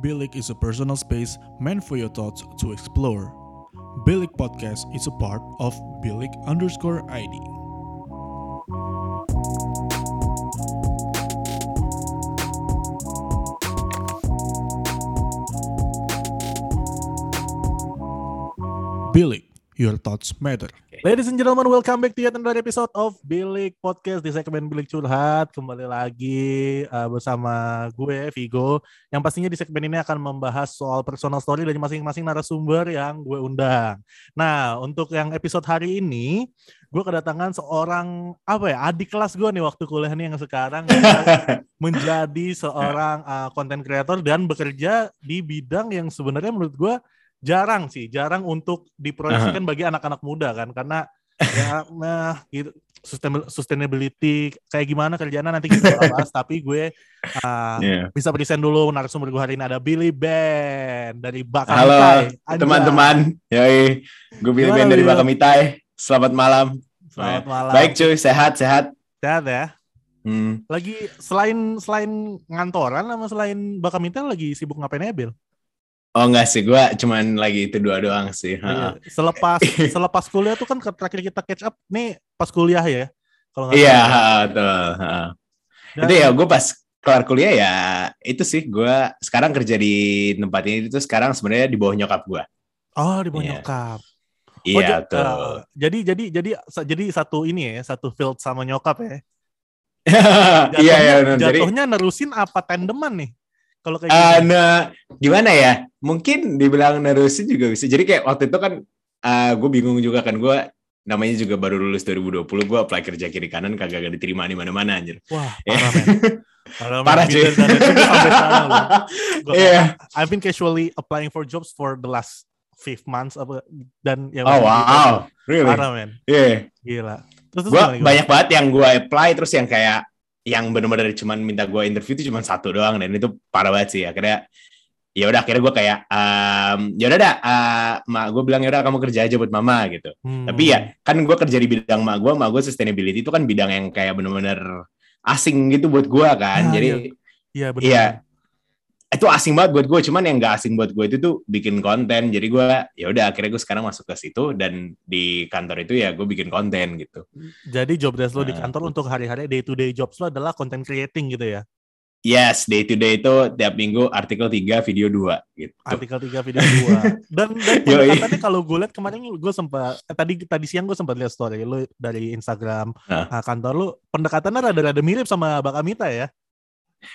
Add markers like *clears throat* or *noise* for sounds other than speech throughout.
Bilik is a personal space meant for your thoughts to explore. Bilik Podcast is a part of Bilik underscore ID. Bilik, your thoughts matter. Ladies and gentlemen, welcome back to yet another episode of Bilik Podcast di segmen Bilik Curhat. Kembali lagi uh, bersama gue, Vigo. Yang pastinya di segmen ini akan membahas soal personal story dari masing-masing narasumber yang gue undang. Nah, untuk yang episode hari ini, gue kedatangan seorang, apa ya, adik kelas gue nih waktu kuliah nih yang sekarang *laughs* menjadi seorang uh, content creator dan bekerja di bidang yang sebenarnya menurut gue jarang sih, jarang untuk diproyeksikan bagi anak-anak muda kan, karena ya *laughs* nah gitu sustainability kayak gimana kerjanya nanti kita bahas tapi gue uh, Yeah. bisa present dulu narasumber gue hari ini ada Billy Ben dari Bakamitai. Halo teman-teman, yoi, gue Billy Ben dari? Bakamitai. Selamat malam. Selamat malam. Baik cuy, sehat sehat. Sehat ya. Hmm. Lagi selain selain ngantoran sama selain Bakamitai lagi sibuk ngapain ya Bill? Oh enggak sih, gue cuman lagi itu dua doang sih. Iya. Ha. Selepas *laughs* selepas kuliah tuh kan terakhir kita catch up nih pas kuliah ya. Kalau Iya, betul. Dan- Itu ya, gue pas kelar kuliah ya itu sih gue sekarang kerja di tempat ini itu sekarang sebenarnya di bawah nyokap gue. Oh, di bawah Iya. nyokap. Oh, Iya ja- tuh. eh, jadi jadi jadi sa- jadi satu ini ya, satu field sama nyokap ya. *laughs* Iya iya benar. Jadi jatuhnya nerusin apa tandeman nih? Kalau kayak eh, gitu. nah, gimana ya? Mungkin dibilang nerusin juga bisa. Jadi kayak waktu itu kan gue bingung juga kan gue namanya juga baru lulus 2020 gue apply kerja kiri kanan kagak gak diterima di mana-mana anjir. Wah, Ya. parah men. *laughs* Parah. Parah, Gitu cuy. *laughs* Iya. I've been casually applying for jobs for the last five months apa dan ya Oh wow, really? parah men. Iya. Gila. Terus, terus Gue gimana, gimana? banyak banget yang gue apply terus yang kayak yang bener-bener cuman minta gue interview itu cuma satu doang dan itu parah banget sih akhirnya ya udah akhirnya gue kayak um, ya udah dah uh, mak gue bilang ya udah kamu kerja aja buat mama gitu Hmm. tapi ya kan gue kerja di bidang mak gue mak gue sustainability itu kan bidang yang kayak bener-bener asing gitu buat gue Ah, kan jadi Iya. Iya. Itu asing banget buat gue cuman yang gak asing buat gue itu tuh bikin konten jadi gue ya udah akhirnya gue sekarang masuk ke situ dan di kantor itu ya gue bikin konten gitu Jadi job desk lo di Nah. kantor untuk hari-hari day to day jobs lo adalah content creating gitu ya. yes day to day itu tiap minggu artikel 3 video 2 gitu Artikel 3 video 2. Dan dan *laughs* pendekatannya kalau gue lihat kemarin gue sempat eh, tadi tadi siang gue sempat lihat story lo dari Instagram Nah. ah, kantor lo pendekatannya rada-rada mirip sama Bak Amita ya.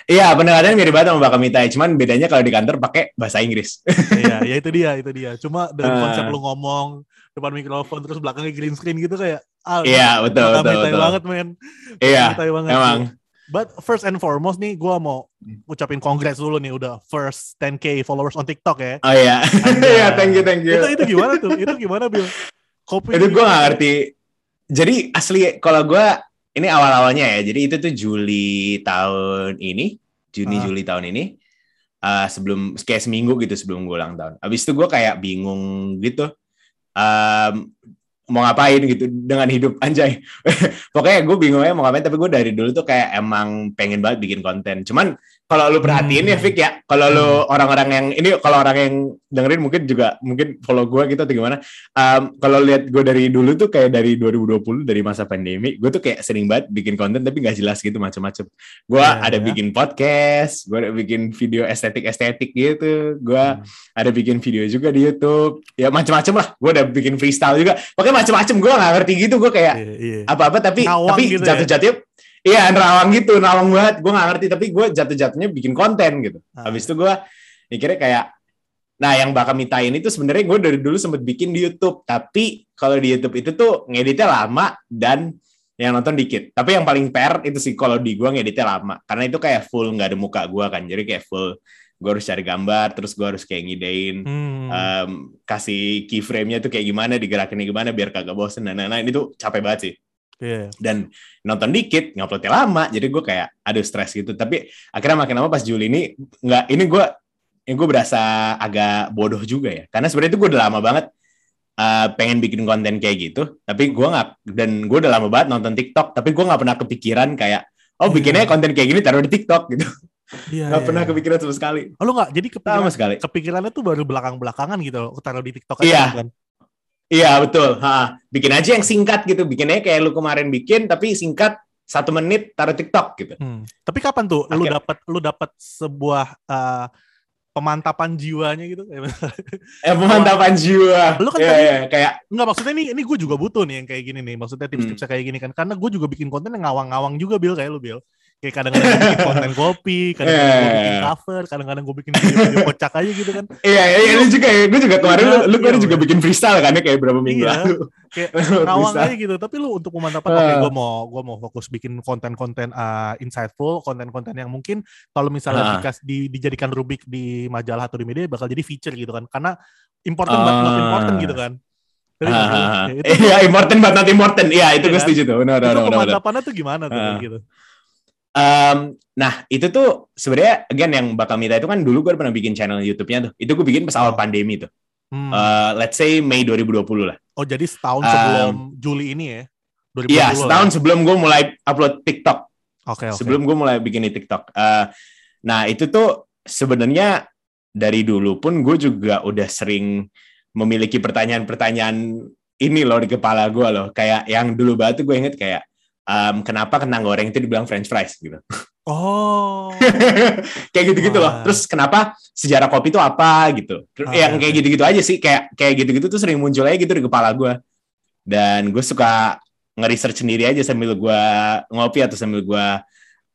Iya pendekatannya mirip banget sama Bakal Mitai cuman bedanya kalau di kantor pakai bahasa Inggris Iya, ya itu dia, itu dia. Cuma dengan Ah. konsep lo ngomong depan mikrofon terus belakangnya green screen gitu kayak ah, iya betul betul betul banget men. iya banget. emang But first and foremost nih gue mau ucapin congrats dulu nih udah first 10k followers on TikTok ya. oh iya Anjay. *laughs* iya thank you thank you Itu itu gimana tuh? Itu gimana Bill? Kopi itu gue gak ngerti jadi asli kalau gue ini awal-awalnya ya. Jadi itu tuh Juli tahun ini Juni Ah. Juli tahun ini eh, sebelum kayak seminggu gitu sebelum gue ulang tahun. Abis itu gue kayak bingung gitu Em, mau ngapain gitu dengan hidup *laughs* anjay. Pokoknya gue bingung aja mau ngapain tapi gue dari dulu tuh kayak emang pengen banget bikin konten. Cuman kalau lu perhatiin ya Hmm. Vic ya kalau lu orang-orang yang ini kalau orang yang dengerin mungkin juga mungkin follow gue gitu atau gimana Um, kalau lihat gue dari dulu tuh kayak dari 2020 dari masa pandemi gue tuh kayak sering banget bikin konten tapi nggak jelas gitu macam-macam gue Iya, ada ya. bikin podcast gue ada bikin video estetik estetik gitu gue Hmm. ada bikin video juga di YouTube ya macam-macam lah gue udah bikin freestyle juga pokoknya macam-macam gue nggak ngerti gitu gue kayak Iya, iya. apa-apa tapi Nawang tapi gitu ya? Iya nerawang gitu nawang banget. Gue nggak ngerti tapi gue jatuh-jatuhnya bikin konten gitu. Ah. habis itu gue mikirnya kayak nah yang bakal minta ini tuh sebenarnya gue dari dulu sempet bikin di YouTube. Tapi kalau di YouTube itu tuh ngeditnya lama dan yang nonton dikit. Tapi yang paling fair itu sih kalau di gue ngeditnya lama. Karena itu kayak full nggak ada muka gue kan. Jadi kayak full gue harus cari gambar terus gue harus kayak ngidein Hmm. um, kasih keyframe-nya tuh kayak gimana digerakin gimana biar kagak bosen nah ini tuh capek banget sih Iya. dan nonton dikit nguploadnya lama jadi gue kayak aduh stres gitu tapi akhirnya makin lama pas Juli ini nggak ini gue ini gue berasa agak bodoh juga ya karena sebenarnya itu gue udah lama banget uh, pengen bikin konten kayak gitu tapi gue nggak dan gue udah lama banget nonton TikTok tapi gue nggak pernah kepikiran kayak oh bikinnya Iya. konten kayak gini taruh di TikTok gitu Iya, nggak iya, pernah iya. kepikiran sama sekali Oh, lu nggak? Jadi kepikiran, sama sekali kepikirannya tuh baru belakang-belakangan gitu loh. Taruh di TikTok aja Iya. kan. Iya betul ha. bikin aja yang singkat gitu bikinnya kayak lu kemarin bikin tapi singkat satu menit taruh TikTok gitu Hmm. Tapi kapan tuh lu Akhir- dapat lu dapat sebuah eh, pemantapan jiwanya gitu? *laughs* eh pemantapan jiwa Lu kan Iya, tadi- iya, kayak Enggak maksudnya ini ini gue juga butuh nih yang kayak gini nih. Maksudnya tips-tipsnya kayak gini kan. Karena gue juga bikin konten yang ngawang-ngawang juga Bil kayak lu Bil. Kayak kadang-kadang gue bikin konten *laughs* kopi, kadang-kadang gue Iya. bikin cover, kadang-kadang gue bikin *laughs* kocak aja gitu kan. iya iya lu juga ya gue juga kemarin lu, Iya, lu kemarin iya, juga bikin freestyle kan ya kayak berapa minggu Iya. lalu Kayak *laughs* Freestyle. aja gitu. Tapi lu untuk pemantapan, Ah. oke gue mau gue mau fokus bikin konten-konten uh, insightful, konten-konten yang mungkin kalau misalnya Ah. dikas, di, dijadikan rubik di majalah atau di media bakal jadi feature gitu kan. Karena important but not Ah. important gitu kan. Nggak sih? Ah, Ya, itu Iya, important but not important. Iya, itu Iya gue kan? setuju tuh. Benar, itu benar, benar, benar. pemantapannya tuh gimana tuh Ah. gitu? Em, nah, itu tuh sebenarnya again yang bakal minta itu kan dulu gue pernah bikin channel YouTube-nya tuh. Itu gue bikin pas awal Oh. pandemi tuh. Hmm. Eh, let's say Mei 2020 lah. Oh jadi setahun Um, sebelum Juli ini ya? 2020 Iya, lah setahun ya? sebelum gue mulai upload TikTok. Oke oke. Sebelum gue mulai bikin di TikTok. Eh, nah, itu tuh sebenarnya dari dulu pun gue juga udah sering memiliki pertanyaan-pertanyaan ini loh di kepala gue loh. Kayak yang dulu banget tuh gue inget kayak em, kenapa kentang goreng itu dibilang French fries gitu. Oh. *laughs* kayak gitu-gitu loh. Terus kenapa sejarah kopi itu apa gitu? Ah, yang oke. kayak gitu-gitu aja sih, kayak kayak gitu-gitu tuh sering muncul aja gitu di kepala gue. Dan gue suka nge-research sendiri aja sambil gue ngopi atau sambil gue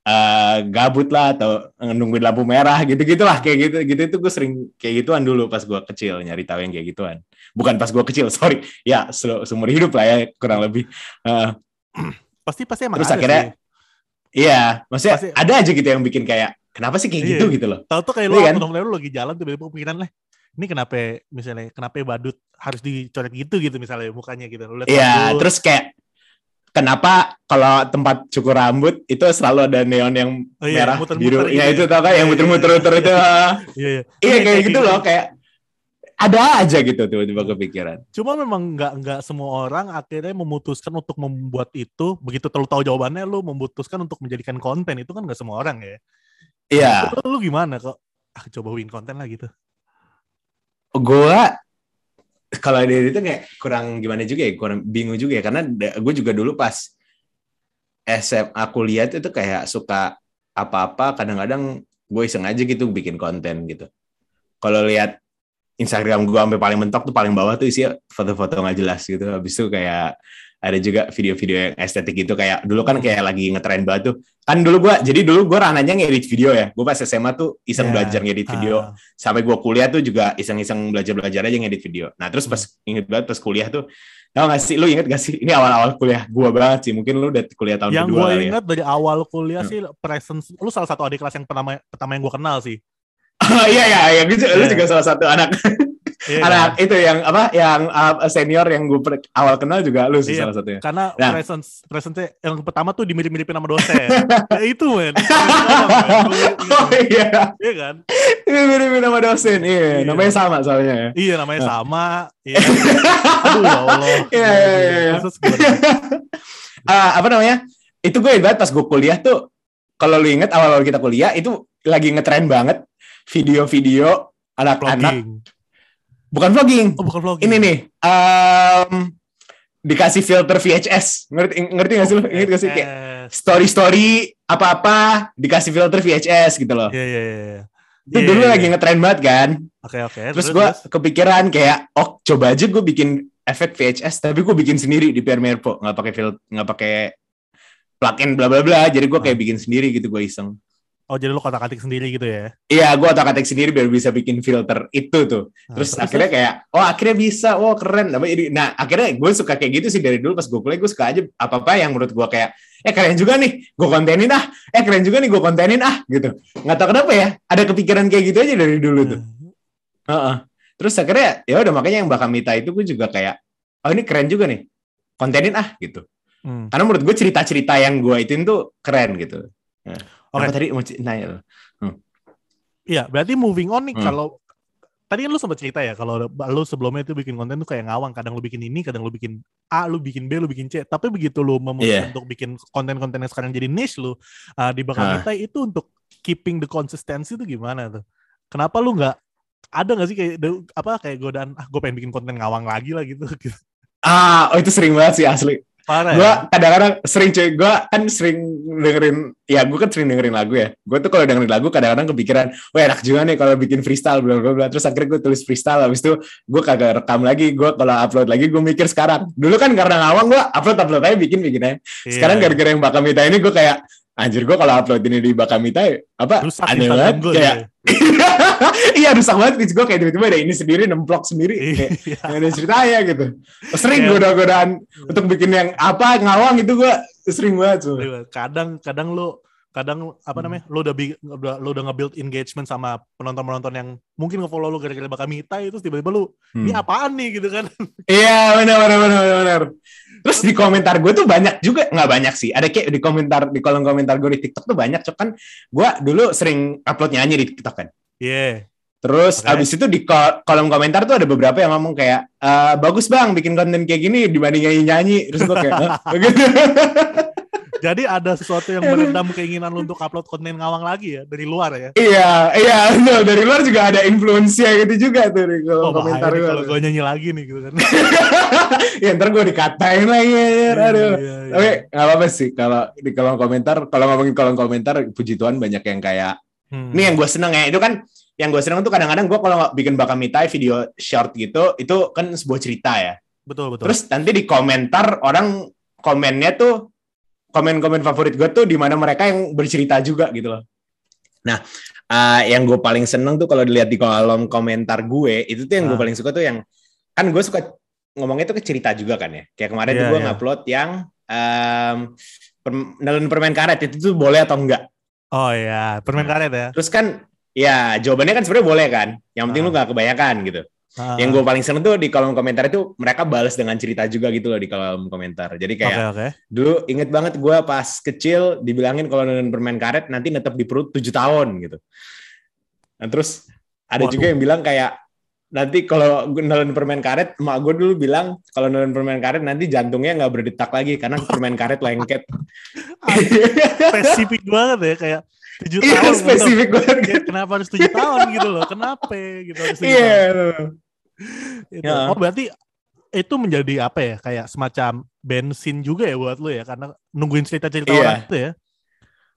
eh, gabut lah atau nungguin lampu merah gitu-gitu lah kayak gitu gitu itu gue sering kayak gituan dulu pas gue kecil nyari tahu yang kayak gituan bukan pas gue kecil *laughs* sorry ya se- seumur hidup lah ya kurang lebih Eh, *clears throat* Pasti pasti emang Terus ada akhirnya- sih. iya maksudnya Pasti- ada aja gitu yang bikin kayak kenapa sih kayak Iya. gitu gitu loh Tahu tuh kayak lu Iya kan? autonom lu lagi jalan tiba-tiba kepikiran lah. Ini kenapa misalnya kenapa badut harus dicoret gitu gitu misalnya mukanya gitu. Lu Iya, terus kayak kenapa kalau tempat cukur rambut itu selalu ada neon yang Oh iya, merah muter-muter biru? gitu ya ya. itu tau kan yang Iya, muter-muter iya, itu. Iya, iya. Iya Ini kayak gitu loh kayak ada aja gitu tiba-tiba kepikiran. Cuma memang nggak nggak semua orang akhirnya memutuskan untuk membuat itu begitu terlalu tahu jawabannya lu memutuskan untuk menjadikan konten itu kan nggak semua orang ya. Iya, Lu, lu gimana kok? Ah, coba win konten lah gitu. gua kalau dari itu kayak kurang gimana juga ya, kurang bingung juga ya karena gue juga dulu pas SMA kuliah itu kayak suka apa-apa kadang-kadang gue iseng aja gitu bikin konten gitu. Kalau lihat Instagram gue sampai paling mentok tuh paling bawah tuh isinya foto-foto nggak jelas gitu. Habis itu kayak ada juga video-video yang estetik gitu kayak dulu kan kayak lagi ngetren banget tuh. Kan dulu gua jadi dulu gua ranahnya ngedit video ya. Gue pas SMA tuh iseng Ya, belajar ngedit video Ah, sampai gua kuliah tuh juga iseng-iseng belajar-belajar aja ngedit video. Nah terus pas inget banget pas kuliah tuh, tau gak sih, lu inget gak sih, ini awal-awal kuliah gua banget sih, mungkin lu udah kuliah tahun yang kedua gue kali ya. dari awal kuliah Hmm. sih presence lu salah satu adik kelas yang pertama pertama yang gue kenal sih *laughs* iya iya, iya. Gua juga- lu Iya. juga salah satu anak Iya anak kan? itu yang apa, yang uh, senior yang gue awal kenal juga lu sih Iya. salah satunya. karena Nah. presence presence yang pertama tuh dimirip-miripin sama dosen *laughs* ya itu men Iya *laughs* Oh iya, Iya kan ini mirip nama dosen, iya, Iya. namanya sama soalnya ya. iya namanya sama iya aduh ya allah Iya, iya, iya. Ah, apa namanya? Itu gue ingat banget pas gue kuliah tuh, kalau lu inget awal-awal kita kuliah itu lagi ngetren banget video-video anak-anak bukan vlogging. Oh bukan vlogging. Ini nih em, dikasih filter VHS ngerti ngerti gak sih lu? Inget gak sih? Kayak Eh, story story apa apa dikasih filter VHS gitu loh. Iya iya iya. Itu Iya, dulu iya, lagi iya. ngetren banget kan? Oke oke. Terus gue kepikiran kayak oh coba aja gue bikin efek VHS tapi gue bikin sendiri di Premiere Pro. Nggak pakai filter nggak pakai plugin bla bla bla. Jadi gue kayak Ah. bikin sendiri gitu gue iseng oh jadi lu kotak-atik sendiri gitu ya Iya, gue otak-atik sendiri biar bisa bikin filter itu tuh. Nah, Terus akhirnya kayak, oh akhirnya bisa, oh keren. Nah, Nah, akhirnya gue suka kayak gitu sih dari dulu pas gue kuliah, gue suka aja apa-apa yang menurut gue kayak, eh keren juga nih, gue kontenin ah. Eh keren juga nih, gue kontenin ah, gitu. Nggak tahu kenapa ya, ada kepikiran kayak gitu aja dari dulu tuh. Nah, Heeh. Terus akhirnya, ya udah makanya yang bakal Mita itu gue juga kayak, oh ini keren juga nih, kontenin ah, gitu. hmm. Karena menurut gue cerita-cerita yang gue itu tuh keren gitu. Nah, Oke. Apa tadi mau nanya lo? Iya, berarti moving on nih Hmm. kalau tadi kan lu sempat cerita ya kalau lu sebelumnya itu bikin konten tuh kayak ngawang, kadang lu bikin ini, kadang lu bikin A, lu bikin B, lu bikin C. Tapi begitu lu memutuskan Iya. untuk bikin konten-konten yang sekarang jadi niche lu uh, di bakal Hah. kita itu untuk keeping the consistency itu gimana tuh? Kenapa lu nggak ada nggak sih kayak apa kayak godaan ah gue pengen bikin konten ngawang lagi lah gitu *laughs* gitu. Ah, oh itu sering banget sih asli. Parah Gue ya. kadang-kadang sering cuy, gue kan sering dengerin, ya gue kan sering dengerin lagu ya. Gue tuh kalau dengerin lagu kadang-kadang kepikiran, wah enak juga nih kalau bikin freestyle, bla bla bla. Terus akhirnya gue tulis freestyle, habis itu gue kagak rekam lagi. Gue kalau upload lagi, gue mikir sekarang. Dulu kan karena ngawang gue upload upload aja bikin bikin aja. Sekarang Iya. gara-gara yang Bakamita ini gue kayak, anjir gue kalau upload ini di Bakamita, apa rusak aneh banget gue kayak *laughs* iya rusak banget pitch gue kayak tiba-tiba ada ini sendiri nemplok sendiri kayak Iya. nggak ada ceritanya gitu sering Iya. goda-godaan untuk bikin yang apa ngawang itu gue sering banget tuh kadang kadang lu kadang apa Hmm. namanya lu udah udah lu udah nge-build engagement sama penonton-penonton yang mungkin nge-follow lu gara-gara bakal mita itu tiba-tiba ini Hmm. apaan nih gitu kan iya benar benar benar benar, terus di komentar gue tuh banyak juga nggak banyak sih ada kayak di komentar di kolom komentar gue di TikTok tuh banyak cok kan gue dulu sering upload nyanyi di TikTok kan iya Terus Oke. abis itu di ko- kolom komentar tuh ada beberapa yang ngomong kayak "Eh, bagus bang bikin konten kayak gini dibanding nyanyi nyanyi. Terus gue kayak "Hah?" *laughs* jadi ada sesuatu yang meredam keinginan lu untuk upload konten ngawang lagi ya dari luar ya iya iya betul. dari luar juga ada influensia gitu juga tuh di kolom oh komentar gue. kalau gue nyanyi lagi nih gitu kan *laughs* ya ntar gue dikatain lagi. anjir. Aduh. Iya, iya, iya. Tapi nggak apa-apa sih kalau di kolom komentar kalau ngomongin kolom komentar puji Tuhan banyak yang kayak Hmm. ini yang gue seneng ya itu kan yang gue seneng tuh kadang-kadang gue kalau bikin bakamitai video short gitu itu kan sebuah cerita ya. betul betul Terus nanti di komentar orang komennya tuh komen-komen favorit gue tuh di mana mereka yang bercerita juga gitu loh. Nah, eh, yang gue paling seneng tuh kalau dilihat di kolom komentar gue itu tuh yang gue Ah. paling suka tuh yang kan gue suka ngomongnya tuh ke cerita juga kan ya. Kayak kemarin tuh Iya, gue iya. ngupload yang um, nelen permen karet itu tuh boleh atau enggak. oh iya permen Nah. karet ya Terus kan ya jawabannya kan sebenarnya boleh kan. Yang penting Ah. lu gak kebanyakan gitu. Ah, Yang gue paling seneng tuh di kolom komentar itu mereka balas dengan cerita juga gitu loh di kolom komentar. Jadi kayak oke dulu inget banget gue pas kecil dibilangin kalau nelen permen karet nanti netep di perut 7 tahun gitu. Nah terus ada Waduh. juga yang bilang kayak nanti kalau nelen permen karet, emak gue dulu bilang kalau nelen permen karet nanti jantungnya nggak berdetak lagi karena permen karet lengket. *laughs* spesifik banget ya kayak tujuh Iya tahun spesifik banget. Kayak kenapa harus tujuh tahun gitu loh kenapa gitu harus tujuh Iya. tahun? Gitu. Ya. oh berarti itu menjadi apa ya kayak semacam bensin juga ya buat lu ya karena nungguin cerita-cerita Iya. orang itu ya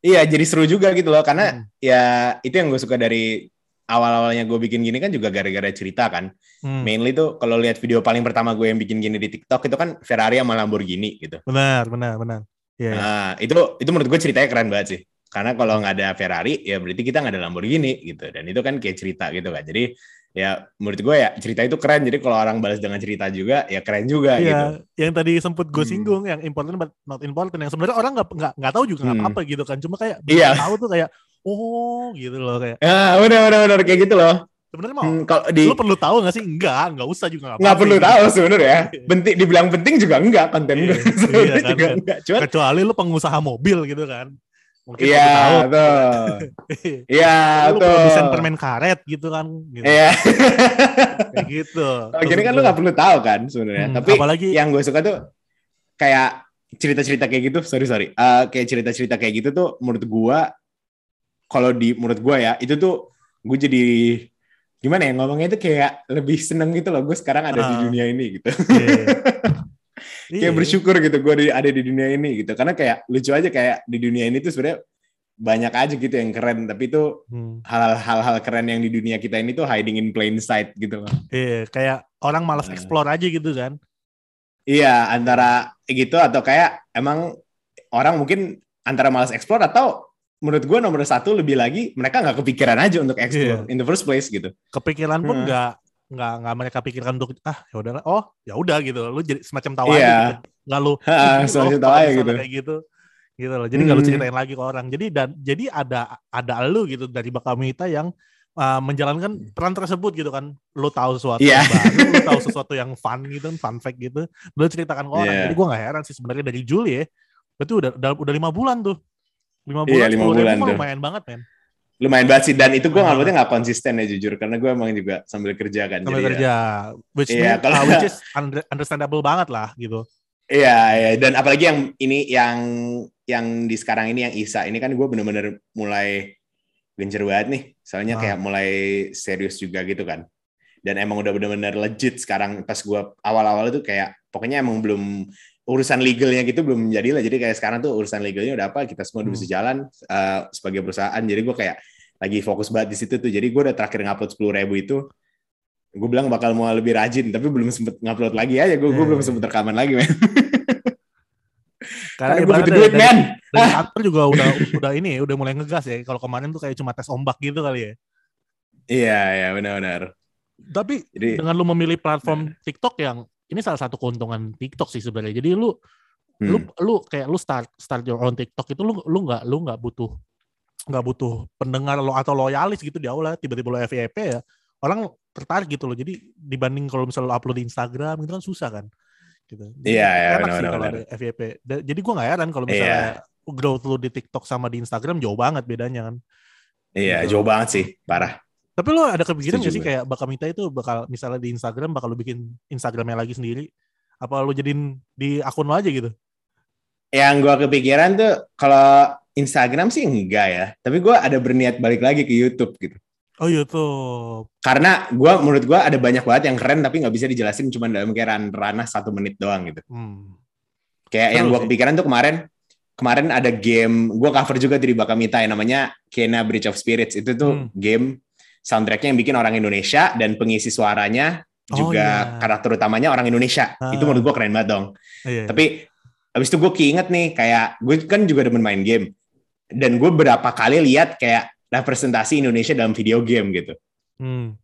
Iya jadi seru juga gitu loh karena Hmm. ya itu yang gue suka dari awal-awalnya gue bikin gini kan juga gara-gara cerita kan. Hmm, Mainly tuh kalau lihat video paling pertama gue yang bikin gini di TikTok itu kan Ferrari sama Lamborghini gitu. benar benar benar Iya. Nah, itu itu menurut gue ceritanya keren banget sih. Karena kalau nggak ada Ferrari, ya berarti kita nggak ada Lamborghini gitu. Dan itu kan kayak cerita gitu kan. Jadi ya menurut gue ya cerita itu keren. Jadi kalau orang balas dengan cerita juga, ya keren juga gitu. Iya, yang tadi sempet gue Hmm. singgung, yang important but not important, yang sebenarnya orang nggak nggak nggak tahu juga nggak Hmm. apa-apa gitu kan, cuma kayak Iya. tahu tuh kayak oh gitu loh kayak Ya, udah udah udah kayak gitu loh. sebenarnya mau Hmm, kalau di lu perlu tahu nggak sih? Enggak, nggak usah juga nggak nggak perlu gitu. tahu sebenarnya. Penting dibilang penting juga enggak konten gue. Iya, iya kan, juga kan. enggak. Cuman Kecuali lu pengusaha mobil gitu kan, mungkin Iya, tahu. tuh. *laughs* Iya, lu tuh. produsen permen karet gitu kan, gitu. Iya. kayak gitu. Kalau *laughs* gini kan lu nggak perlu tahu kan sebenarnya. Hmm, Tapi apalagi yang gue suka tuh kayak cerita-cerita kayak gitu, sorry sorry, Eh, kayak cerita-cerita kayak gitu tuh menurut gue, kalau di menurut gue ya itu tuh gue jadi gimana ya ngomongnya itu kayak lebih seneng gitu loh gue sekarang ada di Ah. dunia ini gitu Iya. *laughs* kayak bersyukur gitu gue di- ada di dunia ini gitu karena kayak lucu aja kayak di dunia ini tuh sebenarnya banyak aja gitu yang keren tapi itu Hmm. hal-hal keren yang di dunia kita ini tuh hiding in plain sight gitu loh Iya, kayak orang malas Nah. explore aja gitu kan. Iya, antara gitu atau kayak emang orang mungkin antara malas explore atau menurut gue nomor satu lebih lagi mereka nggak kepikiran aja untuk explore in the first place gitu. kepikiran pun Hmm. Nggak nggak mereka pikirkan untuk ah ya udahlah oh ya udah gitu lu jadi semacam tahu Iya. aja gitu. nggak lu *laughs* Ha, "Ih, *laughs* semacam tahu kalau aja gitu. kayak gitu gitu loh jadi nggak lu Hmm. ceritain lagi ke orang jadi dan jadi ada ada lu gitu dari Bakamita yang uh, menjalankan peran tersebut gitu kan lu tahu sesuatu Iya. yang baru lu tahu *laughs* sesuatu yang fun gitu fun fact gitu lu ceritakan ke orang Iya. jadi gua nggak heran sih sebenarnya dari Juli ya berarti udah udah, udah lima bulan tuh lima Iya, bulan lima 10.000 bulan tuh. lumayan banget men Lumayan banget sih dan itu gue nguploadnya nggak konsisten ya jujur karena gue emang juga sambil kerja kan. sambil jadi ya- kerja which, Iya, mean- kalau- uh, which is *laughs* under- understandable banget lah gitu Iya, iya, dan apalagi yang ini yang yang di sekarang ini yang Isa ini kan gue bener-bener mulai gencer banget nih. Soalnya Ah. kayak mulai serius juga gitu kan. Dan emang udah bener-bener legit sekarang pas gua awal-awal itu kayak pokoknya emang belum urusan legalnya gitu belum jadi lah. Jadi kayak sekarang tuh urusan legalnya udah apa kita semua udah Hmm. bisa jalan eh, sebagai perusahaan. Jadi gua kayak lagi fokus banget di situ tuh. Jadi gua udah terakhir ngupload sepuluh ribu itu gue bilang bakal mau lebih rajin tapi belum sempet ngupload lagi aja gue Iya, belum iya. sempet rekaman lagi men *laughs* Karena karena gue butuh duit men dari *laughs* kantor juga udah udah ini ya, udah mulai ngegas ya. Kalau kemarin tuh kayak cuma tes ombak gitu kali ya. iya iya benar-benar Tapi jadi dengan lu memilih platform TikTok yang ini salah satu keuntungan TikTok sih sebenarnya. Jadi lu hmm, lu lu kayak lu start start your own TikTok itu lu lu nggak lu nggak butuh nggak butuh pendengar lo atau loyalis gitu di awal tiba-tiba lo FYP ya orang tertarik gitu loh. Jadi dibanding kalau misalnya lo upload di Instagram gitu kan susah kan gitu. Iya, iya, enak sih benar-benar. kalau ada FYP Da- jadi gua nggak heran kalau misalnya growth lu di TikTok sama di Instagram jauh banget bedanya kan. Iya gitu. jauh banget sih parah. Tapi lo ada kepikiran gak sih gue. kayak bakal minta itu bakal misalnya di Instagram bakal lu bikin Instagramnya lagi sendiri? Apa lu jadiin di akun lo aja gitu? Yang gue kepikiran tuh kalau Instagram sih enggak ya tapi gue ada berniat balik lagi ke YouTube gitu oh YouTube karena gue menurut gue ada banyak banget yang keren tapi nggak bisa dijelasin cuma dalam kayak ran- ranah satu menit doang gitu hmm. kayak Seru yang gue kepikiran tuh kemarin kemarin ada game gue cover juga di Bakamita yang namanya Kena Bridge of Spirits itu tuh Hmm. game soundtracknya yang bikin orang Indonesia dan pengisi suaranya Oh, juga iya. karakter utamanya orang Indonesia Ah. itu menurut gue keren banget dong Iya. tapi abis itu gue keinget nih kayak gue kan juga demen main game dan gue berapa kali lihat kayak representasi Indonesia dalam video game gitu Hmm.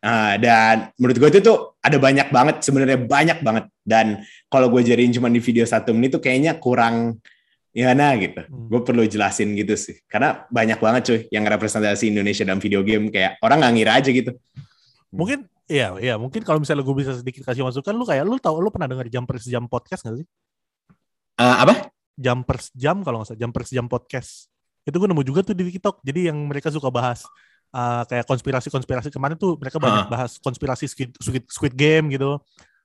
Ah, dan menurut gue itu tuh ada banyak banget sebenarnya banyak banget dan kalau gue jadiin cuma di video satu menit tuh kayaknya kurang gimana gitu Hmm. gue perlu jelasin gitu sih karena banyak banget cuy yang representasi Indonesia dalam video game kayak orang nggak ngira aja gitu Mungkin iya iya mungkin kalau misalnya gue bisa sedikit kasih masukan lu kayak lu tahu lu pernah dengar jam per jam podcast gak sih? Eh, apa Jam per jam kalau nggak salah jam per jam podcast. Itu gue nemu juga tuh di TikTok. Jadi yang mereka suka bahas uh, kayak konspirasi-konspirasi kemarin tuh mereka banyak Ah. bahas konspirasi Squid, Squid, Squid Game gitu.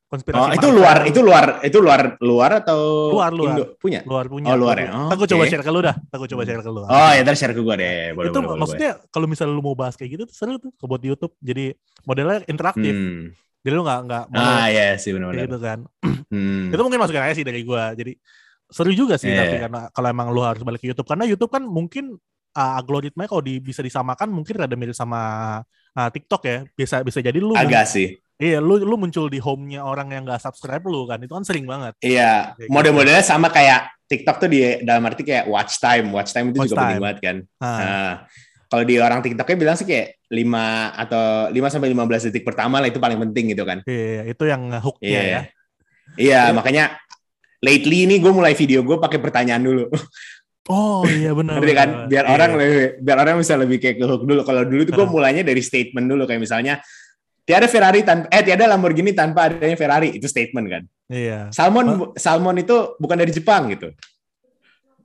Konspirasi oh itu luar itu luar itu luar luar atau Luar, luar. Indo punya luar punya. Oh, luar ya? Oh, Ntar gue coba share ke lu dah. Gue coba share ke lu. oh ya ntar share ke gue deh boleh itu boleh, maksudnya kalau misalnya lu mau bahas kayak gitu tuh seru tuh ke buat di YouTube. Jadi modelnya interaktif. Hmm. Jadi lu nggak nggak ah ya sih benar-benar gitu kan. Hmm. itu mungkin masukan aja sih dari gua jadi seru juga sih Iya. tapi karena kalau emang lu harus balik ke YouTube karena YouTube kan mungkin uh, algoritmanya kalau di, bisa disamakan mungkin rada mirip sama uh, TikTok ya bisa bisa jadi lu agak sih iya lu lu muncul di home-nya orang yang nggak subscribe lu kan itu kan sering banget Iya, Kayak model-modelnya sama kayak TikTok tuh di dalam arti kayak watch time. Watch time itu Watch juga penting time. banget kan. Nah, Nah, kalau di orang TikToknya bilang sih kayak 5 atau 5 sampai 15 detik pertama lah itu paling penting gitu kan. iya, itu yang hooknya Iya. ya Iya, makanya lately ini gue mulai video gue pakai pertanyaan dulu. oh iya benar Ngerti kan? Biar Iya. orang lebih, biar orang bisa lebih kayak ke hook dulu. Kalau dulu tuh gue mulainya dari statement dulu kayak misalnya tiada Ferrari tanpa eh tiada Lamborghini tanpa adanya Ferrari itu statement kan. iya Salmon salmon itu bukan dari Jepang gitu.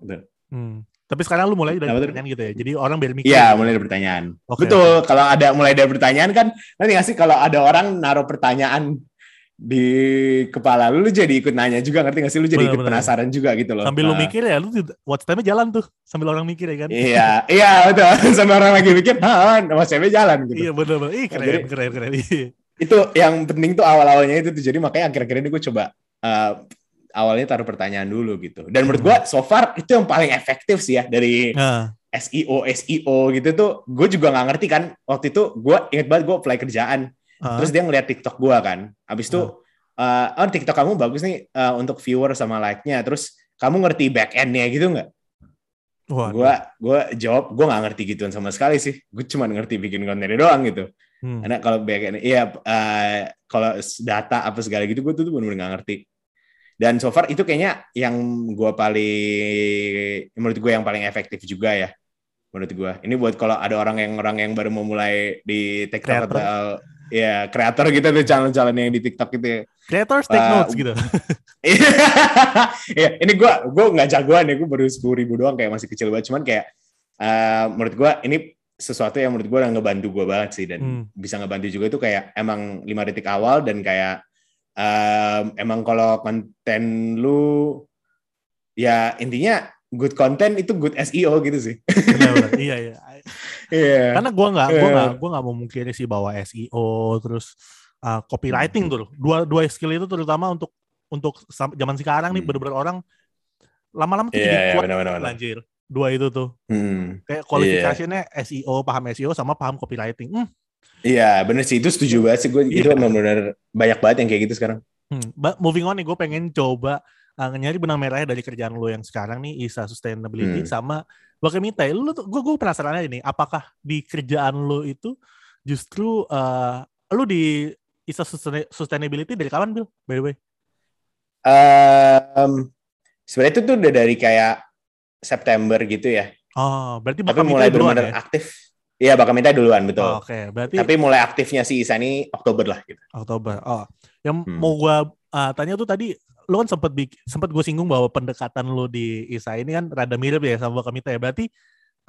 Gitu. Hmm. tapi sekarang lu mulai dari tuh? pertanyaan gitu ya jadi orang biar mikir Iya, mulai dari pertanyaan. Oke, Betul. Kalau ada mulai dari pertanyaan kan, nanti nggak sih kalau ada orang naruh pertanyaan di kepala lu, lu jadi ikut nanya juga, ngerti nggak sih? Lu jadi ikut Benar-benar. penasaran juga gitu loh. sambil lu Nah, mikir ya lu watch time jalan tuh sambil orang mikir ya kan Iya, iya betul. *laughs* Sama orang lagi mikir, ah, nama saya jalan gitu. iya benar benar ih keren Jadi- keren keren Iya. Itu yang penting tuh awal-awalnya itu tuh. Jadi makanya akhir-akhir ini gue coba eh, awalnya taruh pertanyaan dulu gitu. Dan menurut gue so far itu yang paling efektif sih ya dari Nah, SEO SEO gitu tuh. Gue juga nggak ngerti kan waktu itu gue inget banget gue apply kerjaan. Ah. Terus dia ngeliat TikTok gua kan. Habis itu, eh, oh TikTok kamu bagus nih eh, untuk viewer sama like-nya. Terus kamu ngerti back end-nya gitu nggak? Waduh. Gua gua jawab, gua nggak ngerti gituan sama sekali sih. Gue cuma ngerti bikin kontennya doang gitu. Hmm. Karena kalau back end, iya eh, kalau data apa segala gitu, gue tuh bener-bener nggak ngerti. Dan so far itu kayaknya yang gua paling, menurut gue yang paling efektif juga ya. Menurut gua. Ini buat kalau ada orang yang orang yang baru mau mulai di TikTok atau ya kreator gitu tuh channel-channel yang di TikTok gitu ya. Creators take Uh, notes gitu. *laughs* Iya, ini gua gua nggak jagoan ya, gua baru sepuluh ribu doang kayak masih kecil banget. Cuman kayak eh, menurut gua ini sesuatu yang menurut gua udah ngebantu gua banget sih dan Hmm. bisa ngebantu juga itu kayak emang lima detik awal dan kayak em, emang kalau konten lu ya intinya good content itu good SEO gitu sih. Benar-benar. iya iya. *laughs* Iya. Karena gua nggak gua Iya. nggak gua nggak mau mungkin sih bahwa SEO terus uh, copywriting tuh dua dua skill itu terutama untuk untuk zaman sekarang nih Hmm. bener-bener orang lama-lama tuh Iya, jadi iya, kuat benar-benar. anjir. Dua itu tuh. Hmm. Kayak kualifikasinya SEO, paham SEO sama paham copywriting. Hmm, Iya, bener sih. Itu setuju banget sih gue. Itu Iya. benar-benar banyak banget yang kayak gitu sekarang. Hmm, but moving on nih, gue pengen coba uh, nyari benang merahnya dari kerjaan lo yang sekarang nih, ISA Sustainability Hmm. sama Bakamitai. Lu tuh, gue gue penasaran aja nih, apakah di kerjaan lo itu justru uh, lu di ISA Sustain- Sustainability dari kapan, Bill? By the way. Em, sebenarnya itu tuh udah dari kayak September gitu ya. Oh, berarti Tapi mulai benar-benar ya? aktif. Iya, bakal minta duluan betul. Oh, Oke, berarti Tapi mulai aktifnya si Isa ini Oktober lah gitu. Oktober. Oh, yang Hmm. mau gua uh, tanya tuh tadi lu kan sempat sempat gue singgung bahwa pendekatan lu di ISA ini kan rada mirip ya sama Bakamita ya. Berarti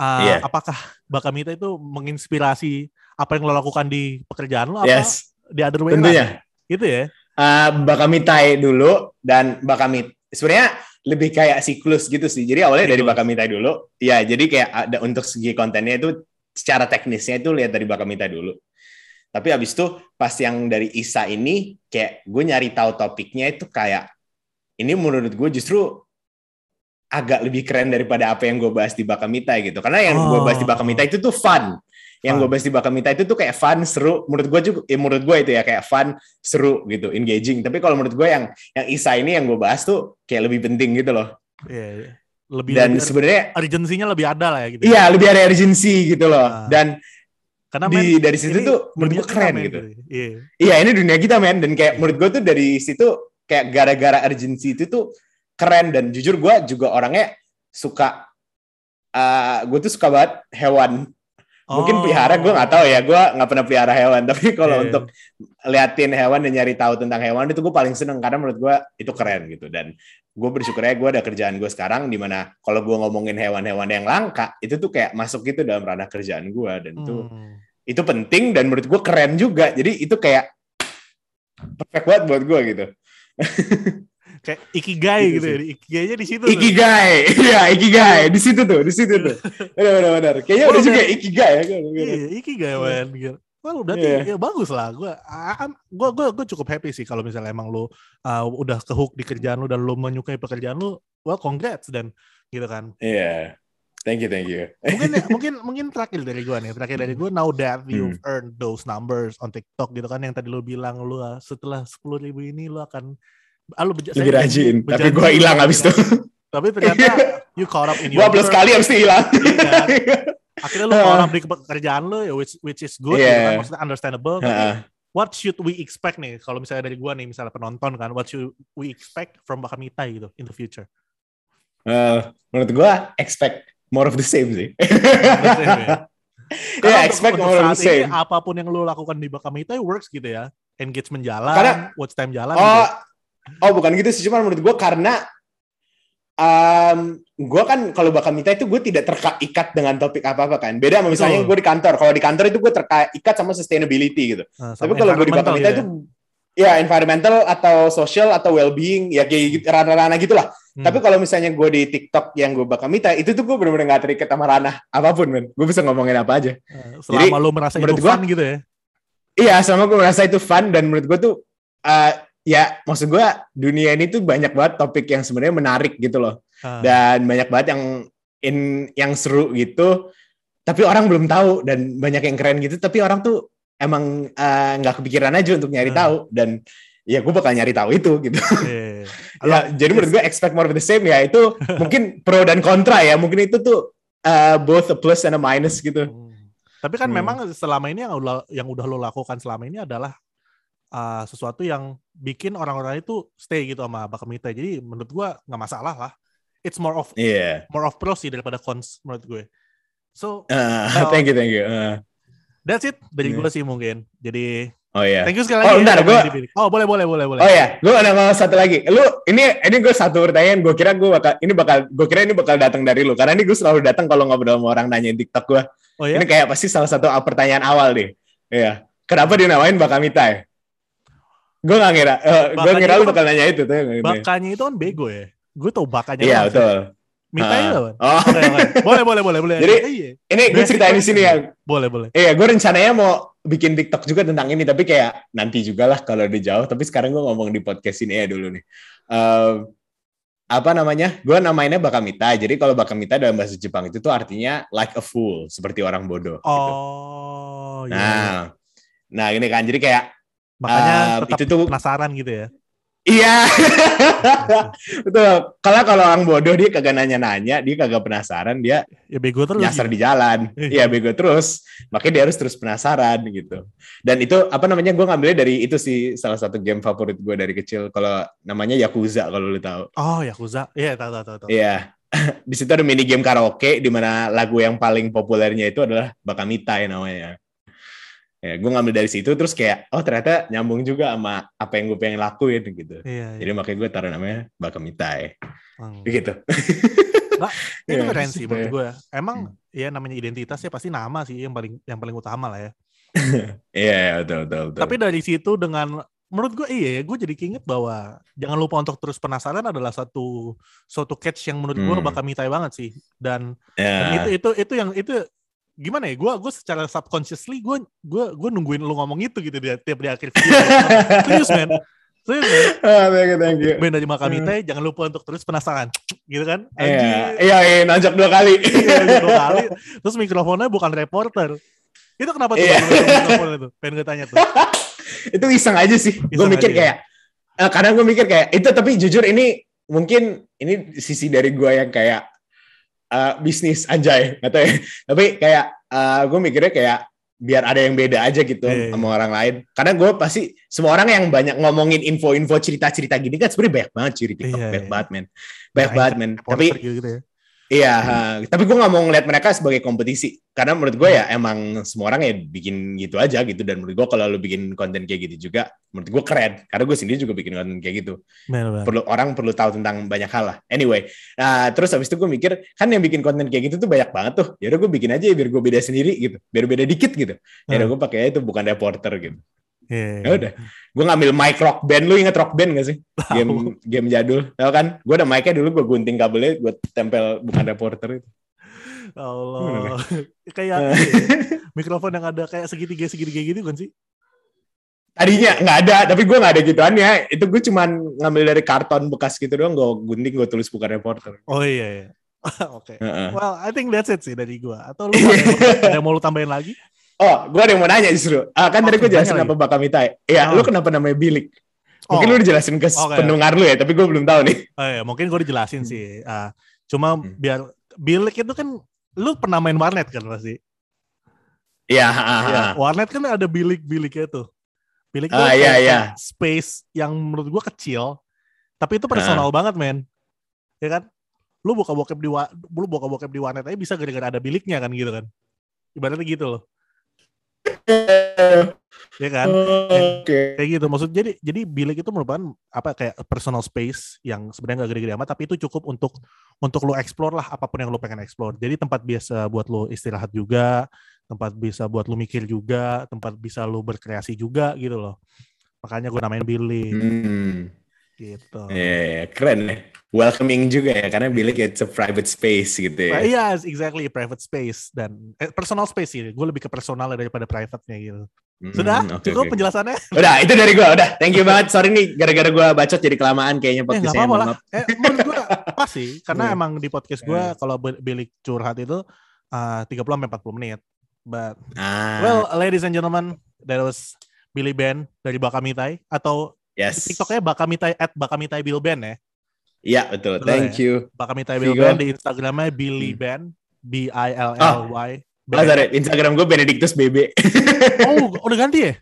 uh, Iya. apakah Bakamita itu menginspirasi apa yang lo lakukan di pekerjaan lo apa Yes, di other way tentunya. around? Gitu ya. Eh Bakamitai dulu dan Bakamit. Sebenarnya lebih kayak siklus gitu sih. Jadi awalnya dari Siklus. Bakamitai dulu. Ya, jadi kayak ada untuk segi kontennya itu secara teknisnya itu lihat dari Bakamitai dulu. Tapi habis itu pas yang dari Isa ini kayak gue nyari tahu topiknya itu kayak ini menurut gue justru agak lebih keren daripada apa yang gue bahas di Bakamitai gitu. Karena yang gue bahas di Oh. Bakamitai itu tuh fun. Yang Fun. gue bahas di Bakamitai itu tuh kayak fun, seru. Menurut gue juga, ya menurut gue itu ya kayak fun, seru gitu, engaging. Tapi kalau menurut gue yang yang Isa ini yang gue bahas tuh kayak lebih penting gitu loh. Iya, iya. Lebih Dan lebih- sebenarnya urgensinya lebih ada lah ya gitu. iya lebih ada urgency gitu loh. Ah. Dan Karena di men, dari situ tuh menurut gue keren gitu. Iya. Iya ini dunia kita men dan kayak menurut gue tuh dari situ kayak gara-gara urgency itu tuh keren dan jujur gue juga orangnya suka eh gue tuh suka banget hewan mungkin Oh. pelihara gue nggak tahu ya gue nggak pernah pelihara hewan *laughs* tapi kalau Iya. untuk liatin hewan dan nyari tahu tentang hewan itu gue paling seneng karena menurut gue itu keren gitu dan gue bersyukur ya gue ada kerjaan gue sekarang di mana kalau gue ngomongin hewan-hewan yang langka itu tuh kayak masuk gitu dalam ranah kerjaan gue dan itu Hmm. itu penting dan menurut gue keren juga jadi itu kayak perfect banget buat gue gitu *laughs* Kayak ikigai Gitu gitu, ya. sih. Ikigainya di situ. ikigai *laughs* iya ikigai di situ tuh di situ tuh benar benar benar kayaknya Oh, udah juga ikigai ya kan Iya, ikigai men. Gitu. Well, berarti Iya. ya bagus lah. Gue, gue, gue, cukup happy sih kalau misalnya emang lu uh, udah kehook di kerjaan lu dan lu menyukai pekerjaan lu. Well, congrats dan gitu kan. iya thank you thank you Mungkin *laughs* mungkin mungkin terakhir dari gue nih. Terakhir dari gue. Now that you've Hmm. earned those numbers on TikTok gitu kan, yang tadi lu bilang lu uh, setelah sepuluh ribu ini lu akan ah, lu beja- saya rajin tapi gue hilang abis itu lebih rajin. Tapi ternyata *laughs* you caught up in gue your upload work. sekali abis itu hilang Iya. *laughs* Akhirnya lu caught up di pekerjaan lu ya which which is good gitu Iya. kan maksudnya understandable. Heeh. what should we expect nih kalau misalnya dari gua nih misalnya penonton kan what should we expect from Bakamita gitu in the future Eh, menurut gue expect more of the same sih ya *laughs* ya expect more of the saat ini same apa pun yang lu lakukan di Bakamita works gitu ya engagement jalan Karena- watch time jalan gitu. Oh, bukan gitu sih, cuman menurut gue karena um, gue kan kalau bakal minta itu gue tidak terikat dengan topik apa apa kan. Beda sama misalnya gue di kantor. Kalau di kantor itu gue terikat sama sustainability gitu. Nah, Tapi kalau gue di bakal minta gitu itu ya environmental atau social atau well-being ya kayak gitu, ranah-ranah gitulah. Hmm. Tapi kalau misalnya gue di TikTok yang gue bakal minta itu tuh gue bener-bener gak terikat sama ranah apa pun men. Gue bisa ngomongin apa aja. Eh, selama lu merasa itu gua- fun gitu ya Iya, sama gue merasa itu fun dan menurut gue tuh eh, ya maksud gue dunia ini tuh banyak banget topik yang sebenarnya menarik gitu loh. Ah, dan banyak banget yang in yang seru gitu. Tapi orang belum tahu dan banyak yang keren gitu. Tapi orang tuh emang eh, nggak kepikiran aja untuk nyari Hmm. tahu. Dan ya gue bakal nyari tahu itu gitu. Iya. *laughs* ya jadi menurut gue expect more of the same ya. Itu *laughs* mungkin pro dan kontra ya. Mungkin itu tuh eh, both a plus and a minus gitu. Hmm. Tapi kan Hmm. memang selama ini yang udah yang udah lo lakukan selama ini adalah uh, sesuatu yang bikin orang-orang itu stay gitu sama Bakamita. Jadi menurut gua nggak masalah lah. It's more of iya more of pros sih daripada cons menurut gue. So Eh, Well, thank you thank you Eh, that's it dari Iya. gua sih mungkin. Jadi oh ya thank you sekali Oh, lagi. bentar, ya, gua-. Oh boleh boleh boleh boleh. Oh ya, gue ada mau satu lagi. Lu ini ini gue satu pertanyaan. Gue kira gue bakal ini bakal gue kira ini bakal datang dari lu karena ini gue selalu datang kalau ngobrol sama orang nanyain TikTok gue. Oh ya. Ini kayak pasti salah satu pertanyaan awal deh. Iya. Kenapa dinamain Bakamita ya? Gue gak ngira. eh, gue Bakanya ngira lu bakal nanya itu tuh. Gitu. Bakanya itu kan bego ya. Gue tau bakanya. Iya betul. Mitai Ah. apa? Oh. Boleh, boleh, boleh, boleh. Jadi- Iya, ini gue ceritain di sini ya. boleh, boleh. Iya, gue rencananya mau bikin TikTok juga tentang ini, tapi kayak nanti juga lah kalau udah jauh. Tapi sekarang gue ngomong di podcast ini ya dulu nih. Eh, apa namanya? Gue namainnya Bakamita. Jadi kalau Bakamita dalam bahasa Jepang itu tuh artinya like a fool, seperti orang bodoh. gitu. Oh, iya. Nah, nah ini kan jadi kayak Makanya eh, tetap itu tuh penasaran gitu ya. Iya, *laughs* betul. Kalau kalau orang bodoh dia kagak nanya-nanya, dia kagak penasaran, dia Ya bego terus. nyasar gitu. di jalan. Iya. Iya, bego terus. Makanya dia harus terus penasaran gitu. Dan itu apa namanya? Gue ngambilnya dari itu sih salah satu game favorit gue dari kecil. Kalau namanya Yakuza kalau lu tahu. Oh, Yakuza. Iya, tahu tahu tahu. tahu. Iya. *laughs* di situ ada mini game karaoke di mana lagu yang paling populernya itu adalah Bakamita ya namanya. Ya, gue ngambil dari situ terus kayak oh ternyata nyambung juga sama apa yang gue pengen lakuin gitu. Iya, iya. Jadi makanya gue taruh namanya Bakamitai. Hmm. Gitu. *laughs* Itu Iya, keren sih menurut iya. gue. Emang Hmm. ya namanya identitas ya pasti nama sih yang paling yang paling utama lah ya. *laughs* Iya, iya, betul, betul, betul. Tapi dari situ dengan menurut gue iya ya, gue jadi keinget bahwa jangan lupa untuk terus penasaran adalah satu suatu catch yang menurut gue Hmm. bakal mitai banget sih. Dan, Ya. dan itu itu itu yang itu gimana ya? Gue gue secara subconsciously gue gue gue nungguin lu ngomong itu gitu di tiap di akhir video. Serius men. Serius men. *laughs* Ah, thank you, thank you. Band dari Makamitai jangan lupa untuk terus penasaran. *tsk* Gitu kan? Iya, iya, iya, nanjak dua kali. Iya, dua kali. Terus mikrofonnya bukan reporter. Itu kenapa tuh Iya. baru masuk mikrofon itu? Pengen gue tanya tuh. *laughs* itu iseng aja sih. Gue mikir aja. kayak, eh, kadang gue mikir kayak itu tapi jujur ini mungkin ini sisi dari gue yang kayak eh, bisnis anjay, nggak tahu ya. Tapi kayak gue mikirnya kayak biar ada yang beda aja gitu Iya, iya. sama orang lain. Karena gue pasti semua orang yang banyak ngomongin info-info cerita-cerita gini kan sebenarnya banyak banget cuy di TikTok, Iya, banyak iya. banget men, banyak Nah, banget men. Tapi gitu, ya. Iya, tapi gue nggak mau ngeliat mereka sebagai kompetisi. Karena menurut gue ya emang semua orang ya bikin gitu aja gitu. Dan menurut gue kalau lu bikin konten kayak gitu juga menurut gue keren. Karena gue sendiri juga bikin konten kayak gitu. Bener. perlu orang perlu tahu tentang banyak hal lah. Anyway nah terus habis itu gue mikir kan yang bikin konten kayak gitu tuh banyak banget tuh. Ya udah gue bikin aja biar gue beda sendiri gitu. Biar beda dikit gitu. Ya udah Hmm. gue pakai itu bukan reporter gitu Iya, ya udah gue ngambil mic rock band lu inget rock band gak sih game game jadul tau kan gue ada mic-nya dulu gue gunting kabelnya gue tempel bukan reporter itu Allah. kayak Eh. iya, mikrofon yang ada kayak segitiga segitiga gitu kan sih? Tadinya nggak ada, tapi gue nggak ada gituannya. Itu gue cuman ngambil dari karton bekas gitu doang, gue gunting, gue tulis bukan reporter. Oh iya iya. *laughs* Oke. Heeh. Well, I think that's it sih dari gua. Atau lu ada, *laughs* ada yang mau lu tambahin lagi? Oh, gue ada yang mau nanya justru. Ah, kan Oh, tadi gue jelasin apa Bakamitai. Iya, Oh. lu kenapa namanya Bilik? Mungkin Oh. lu dijelasin ke Oke. pendengar lu ya, tapi gue belum tahu nih. Oh iya, mungkin gue dijelasin sih. Ah, cuma Hmm. biar bilik itu kan lu pernah main warnet kan pasti. Iya, ah, ah, ah. warnet kan ada bilik-biliknya tuh. Bilik Ah, kayak, iya, iya. kayak space yang menurut gua kecil, tapi itu personal banget, men. Ya kan? Lu buka bokep di lu buka bokep di warnet aja bisa gara-gara ada biliknya kan gitu kan. Ibaratnya gitu loh. Ya kan? Oke. Kayak gitu. Maksud jadi jadi bilik itu merupakan apa kayak personal space yang sebenarnya gak gede-gede amat tapi itu cukup untuk untuk lu explore lah apa pun yang lu pengen explore. Jadi tempat biasa buat lu istirahat juga, tempat bisa buat lu mikir juga, tempat bisa lu berkreasi juga gitu loh. Makanya gue namain bilik Hmm. Gitu. Iya, iya, keren ya. Welcoming juga ya, karena bilik it's a private space gitu Nah, ya. Iya, exactly private space dan eh, personal space sih. Gue lebih ke personal daripada private-nya gitu. Hmm, Sudah? oke, Cukup oke. penjelasannya? Udah, itu dari gue. Udah, thank you banget. Sorry nih, gara-gara gue bacot jadi kelamaan kayaknya Eh podcastnya. apa-apa lah. maaf. Eh, menurut gue pas sih, karena Iya. emang di podcast gue Iya. kalau bilik curhat itu uh, 30 sampai 40 menit. But Ah, well, ladies and gentlemen, that was Billy Ben dari Bakamitai atau yes. TikToknya Bakamitai at Bakamitai Bill Ben ya. Iya, betul. Betul Thank ya? you. Bakamitai Bill. Ben di Instagramnya Billy Hmm. Ben B I L L Y. Ah, sorry, Instagram gue Benedictus BB. *laughs* Oh, udah ganti ya?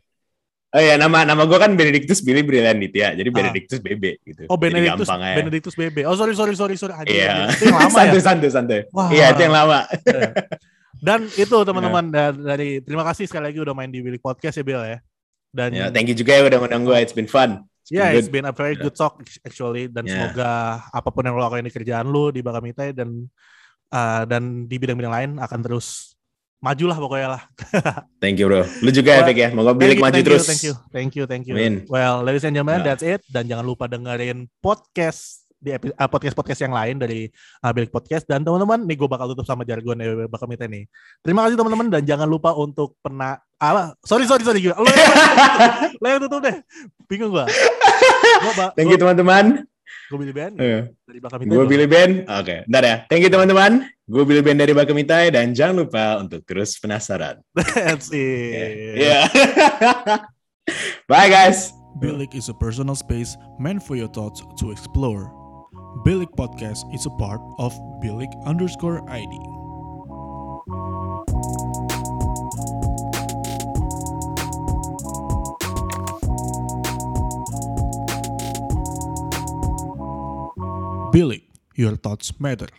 oh iya, nama nama gue kan Benedictus Billy Brilliant ya. Jadi Benedictus BB gitu. Ah. Oh, Jadi Benedictus gampang aja. Benedictus BB. Oh, sorry sorry sorry sorry. Iya. Itu yang lama ya. *laughs* santai, santai, santai. Wah. Iya, itu yang lama. Dan itu teman-teman Iya. da- dari terima kasih sekali lagi udah main di Bilik Podcast ya Bill ya. Dan Ya, thank you juga ya udah ngundang gue. It's been fun. It's Ya, been it's been a very good talk actually dan Yeah. semoga apa pun yang lo lakukan di kerjaan lo di Bakamitai dan uh, dan di bidang-bidang lain akan terus maju lah pokoknya lah. *laughs* Thank you, bro. Lu juga ya, Well, Fik ya. Moga bilik Thank you, maju thank terus. You, thank you, thank you, thank you. Amin. Well, ladies and gentlemen, Yeah. that's it dan jangan lupa dengerin podcast di epi- uh, podcast-podcast yang lain dari uh, Bilik Podcast dan teman-teman nih gue bakal tutup sama jargon ya bakal minta nih. Terima kasih teman-teman dan jangan lupa untuk pernah ah, sorry sorry sorry gue. Lo yang, tutup deh. Bingung gue. Thank you teman-teman. gue Billy Ben Eh, dari bakal minta. Gue Billy Ben. Oke, ntar ya. Thank you teman-teman. Gue Billy Ben dari Bakamitai dan jangan lupa untuk terus penasaran. *laughs* That's it. Yeah. *laughs* Bye guys. Bilik is a personal space meant for your thoughts to explore. Bilik Podcast is a part of Bilik underscore ID. Bilik, your thoughts matter.